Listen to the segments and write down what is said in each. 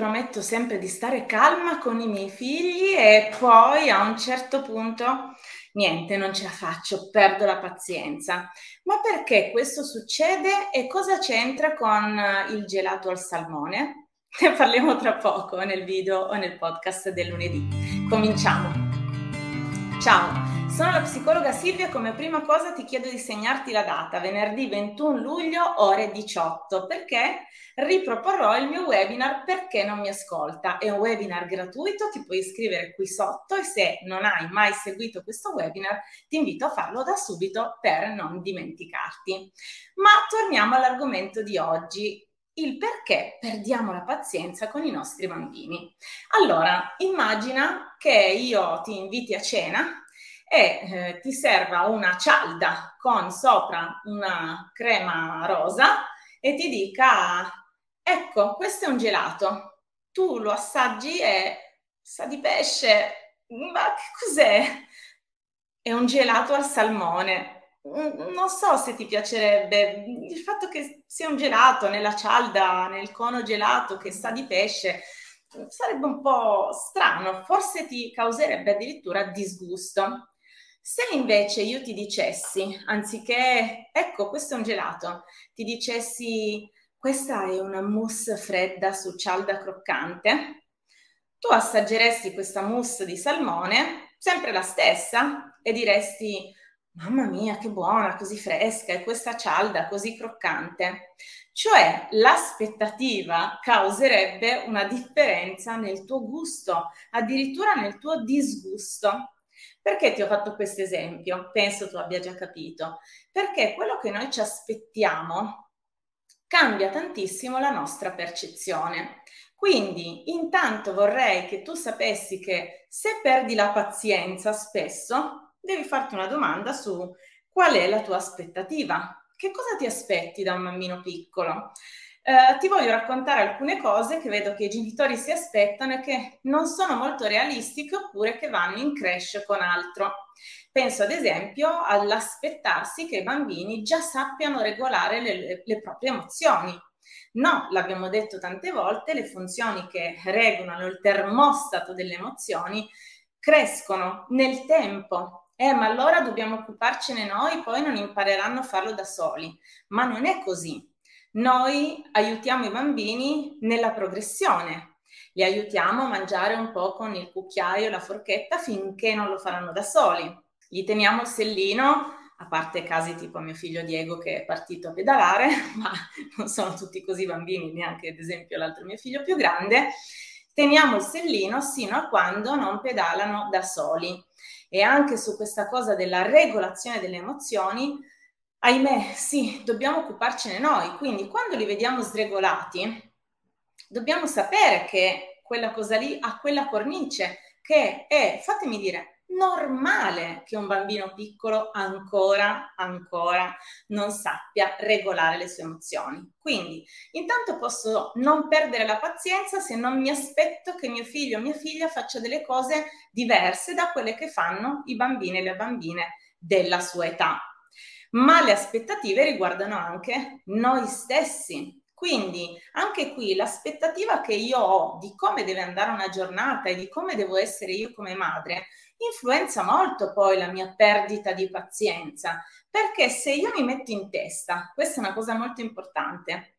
prometto sempre di stare calma con i miei figli e poi a un certo punto niente, non ce la faccio, perdo la pazienza. Ma perché questo succede e cosa c'entra con il gelato al salmone? Ne parliamo tra poco nel video o nel podcast del lunedì. Cominciamo. Ciao. Sono la psicologa Silvia e come prima cosa ti chiedo di segnarti la data, venerdì 21 luglio ore 18, perché riproporrò il mio webinar Perché non mi ascolta. È un webinar gratuito, ti puoi iscrivere qui sotto e se non hai mai seguito questo webinar ti invito a farlo da subito per non dimenticarti. Ma torniamo all'argomento di oggi, il perché perdiamo la pazienza con i nostri bambini. Allora, immagina che io ti inviti a cena e eh, ti serva una cialda con sopra una crema rosa e ti dica ecco questo è un gelato. Tu lo assaggi e sa di pesce. Ma che cos'è? è un gelato al salmone. Non so se ti piacerebbe. Il fatto che sia un gelato nella cialda nel cono gelato che sa di pesce sarebbe un po' strano. Forse ti causerebbe addirittura disgusto se invece io ti dicessi, anziché, ecco, questo è un gelato, ti dicessi, questa è una mousse fredda su cialda croccante, tu assaggeresti questa mousse di salmone, sempre la stessa, e diresti, mamma mia, che buona, così fresca, e questa cialda così croccante. Cioè l'aspettativa causerebbe una differenza nel tuo gusto, addirittura nel tuo disgusto. Perché ti ho fatto questo esempio? Penso tu abbia già capito. Perché quello che noi ci aspettiamo cambia tantissimo la nostra percezione. Quindi intanto vorrei che tu sapessi che se perdi la pazienza spesso, devi farti una domanda su qual è la tua aspettativa. Che cosa ti aspetti da un bambino piccolo? Eh, ti voglio raccontare alcune cose che vedo che i genitori si aspettano e che non sono molto realistiche oppure che vanno in crescita con altro. Penso ad esempio all'aspettarsi che i bambini già sappiano regolare le, le proprie emozioni. No, l'abbiamo detto tante volte, le funzioni che regolano il termostato delle emozioni crescono nel tempo. Eh, ma allora dobbiamo occuparcene noi, poi non impareranno a farlo da soli. Ma non è così noi aiutiamo i bambini nella progressione, li aiutiamo a mangiare un po' con il cucchiaio e la forchetta finché non lo faranno da soli. Gli teniamo il sellino, a parte casi tipo mio figlio Diego che è partito a pedalare, ma non sono tutti così bambini, neanche ad esempio l'altro mio figlio più grande, teniamo il sellino sino a quando non pedalano da soli. E anche su questa cosa della regolazione delle emozioni ahimè, sì, dobbiamo occuparcene noi. Quindi quando li vediamo sregolati, dobbiamo sapere che quella cosa lì ha quella cornice che è, fatemi dire, normale che un bambino piccolo ancora, ancora non sappia regolare le sue emozioni. Quindi, intanto posso non perdere la pazienza se non mi aspetto che mio figlio o mia figlia faccia delle cose diverse da quelle che fanno i bambini e le bambine della sua età ma le aspettative riguardano anche noi stessi. Quindi anche qui l'aspettativa che io ho di come deve andare una giornata e di come devo essere io come madre influenza molto poi la mia perdita di pazienza, perché se io mi metto in testa, questa è una cosa molto importante,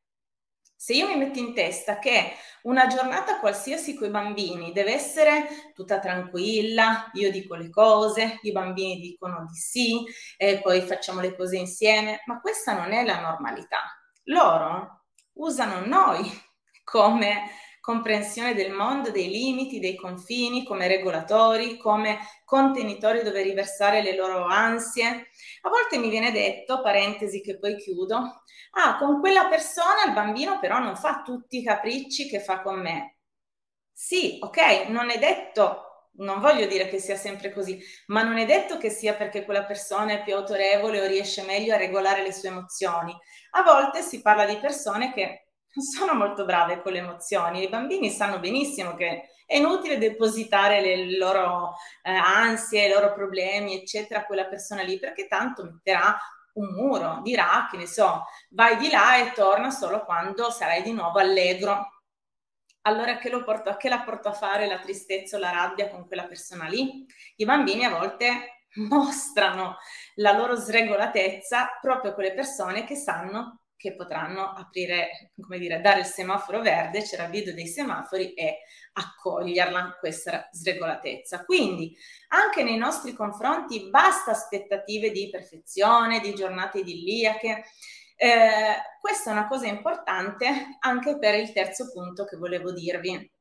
se io mi metto in testa che una giornata qualsiasi con i bambini deve essere tutta tranquilla, io dico le cose, i bambini dicono di sì, e poi facciamo le cose insieme, ma questa non è la normalità. Loro usano noi come comprensione del mondo, dei limiti, dei confini, come regolatori, come contenitori dove riversare le loro ansie. A volte mi viene detto, parentesi che poi chiudo, ah, con quella persona il bambino però non fa tutti i capricci che fa con me. Sì, ok, non è detto non voglio dire che sia sempre così, ma non è detto che sia perché quella persona è più autorevole o riesce meglio a regolare le sue emozioni. A volte si parla di persone che non sono molto brave con le emozioni. I bambini sanno benissimo che è inutile depositare le loro eh, ansie, i loro problemi, eccetera, a quella persona lì, perché tanto metterà un muro, dirà che ne so, vai di là e torna solo quando sarai di nuovo allegro. allora che, porto, che la porto a fare la tristezza o la rabbia con quella persona lì? I bambini a volte mostrano la loro sregolatezza proprio con le persone che sanno che potranno aprire, come dire, dare il semaforo verde, c'era il video dei semafori e accoglierla questa sregolatezza. Quindi anche nei nostri confronti basta aspettative di perfezione, di giornate idilliache. Eh, questa è una cosa importante anche per il terzo punto che volevo dirvi.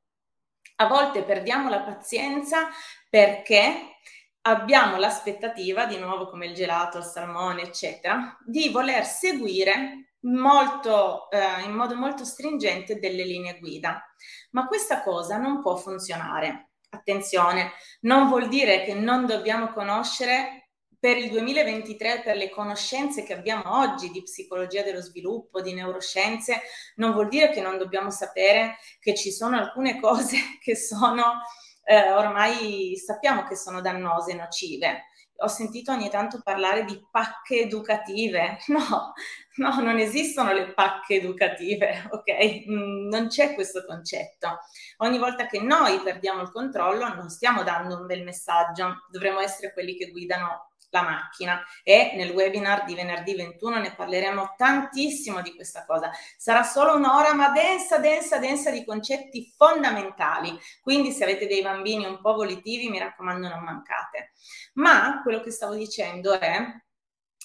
A volte perdiamo la pazienza perché abbiamo l'aspettativa, di nuovo come il gelato, il salmone, eccetera, di voler seguire molto, eh, in modo molto stringente delle linee guida. Ma questa cosa non può funzionare. Attenzione, non vuol dire che non dobbiamo conoscere per il 2023, per le conoscenze che abbiamo oggi di psicologia dello sviluppo, di neuroscienze, non vuol dire che non dobbiamo sapere che ci sono alcune cose che sono eh, ormai sappiamo che sono dannose, nocive ho sentito ogni tanto parlare di pacche educative. No, no, non esistono le pacche educative, ok? Mm, non c'è questo concetto. Ogni volta che noi perdiamo il controllo non stiamo dando un bel messaggio, dovremmo essere quelli che guidano la macchina e nel webinar di venerdì 21 ne parleremo tantissimo di questa cosa. Sarà solo un'ora ma densa, densa, densa di concetti fondamentali. Quindi se avete dei bambini un po' volitivi, mi raccomando non mancate. Ma quello che stavo dicendo è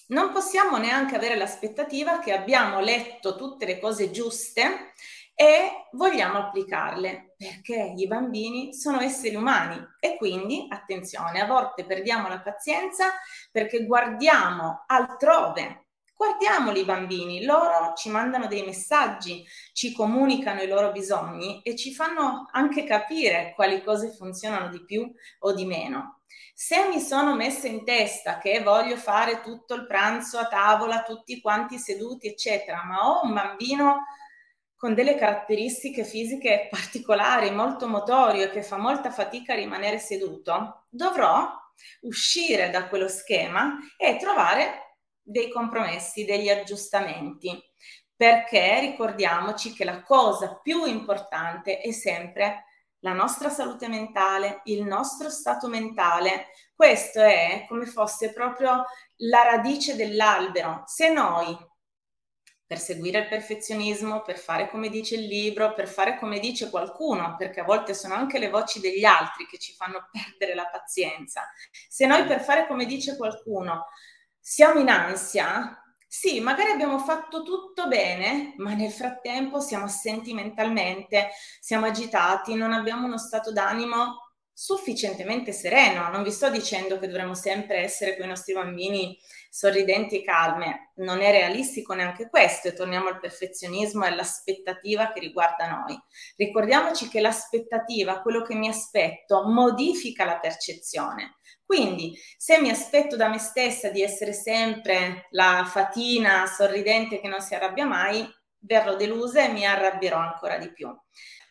non possiamo neanche avere l'aspettativa che abbiamo letto tutte le cose giuste e vogliamo applicarle perché i bambini sono esseri umani e quindi attenzione, a volte perdiamo la pazienza perché guardiamo altrove, guardiamoli i bambini, loro ci mandano dei messaggi, ci comunicano i loro bisogni e ci fanno anche capire quali cose funzionano di più o di meno. Se mi sono messa in testa che voglio fare tutto il pranzo a tavola, tutti quanti seduti, eccetera, ma ho un bambino con delle caratteristiche fisiche particolari, molto motorio e che fa molta fatica a rimanere seduto, dovrò uscire da quello schema e trovare dei compromessi, degli aggiustamenti, perché ricordiamoci che la cosa più importante è sempre la nostra salute mentale, il nostro stato mentale. Questo è come fosse proprio la radice dell'albero. Se noi per seguire il perfezionismo, per fare come dice il libro, per fare come dice qualcuno, perché a volte sono anche le voci degli altri che ci fanno perdere la pazienza. Se noi per fare come dice qualcuno siamo in ansia, sì, magari abbiamo fatto tutto bene, ma nel frattempo siamo assenti mentalmente, siamo agitati, non abbiamo uno stato d'animo sufficientemente sereno. Non vi sto dicendo che dovremmo sempre essere con i nostri bambini sorridenti e calme, non è realistico neanche questo e torniamo al perfezionismo e all'aspettativa che riguarda noi. Ricordiamoci che l'aspettativa, quello che mi aspetto, modifica la percezione. Quindi, se mi aspetto da me stessa di essere sempre la fatina sorridente che non si arrabbia mai, verrò delusa e mi arrabbierò ancora di più.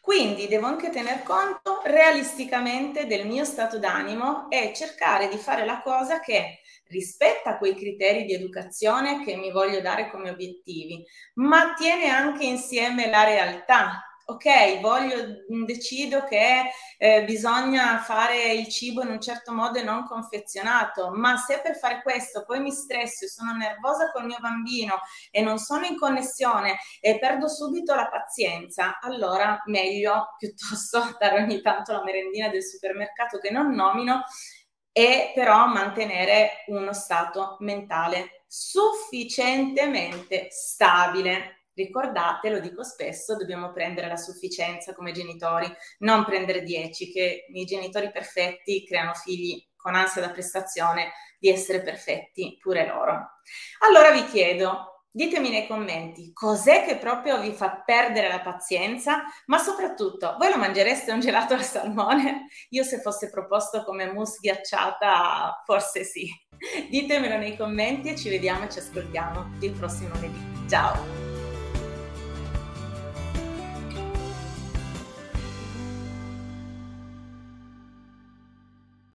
Quindi devo anche tener conto realisticamente del mio stato d'animo e cercare di fare la cosa che rispetta quei criteri di educazione che mi voglio dare come obiettivi, ma tiene anche insieme la realtà, ok, voglio, mm, decido che eh, bisogna fare il cibo in un certo modo e non confezionato, ma se per fare questo poi mi stresso e sono nervosa col mio bambino e non sono in connessione e perdo subito la pazienza, allora meglio piuttosto dare ogni tanto la merendina del supermercato che non nomino e però mantenere uno stato mentale sufficientemente stabile Ricordate, lo dico spesso, dobbiamo prendere la sufficienza come genitori, non prendere 10, che i genitori perfetti creano figli con ansia da prestazione di essere perfetti pure loro. Allora vi chiedo, ditemi nei commenti, cos'è che proprio vi fa perdere la pazienza, ma soprattutto, voi lo mangereste un gelato al salmone? Io se fosse proposto come mousse ghiacciata, forse sì. Ditemelo nei commenti e ci vediamo e ci ascoltiamo il prossimo lunedì. Ciao!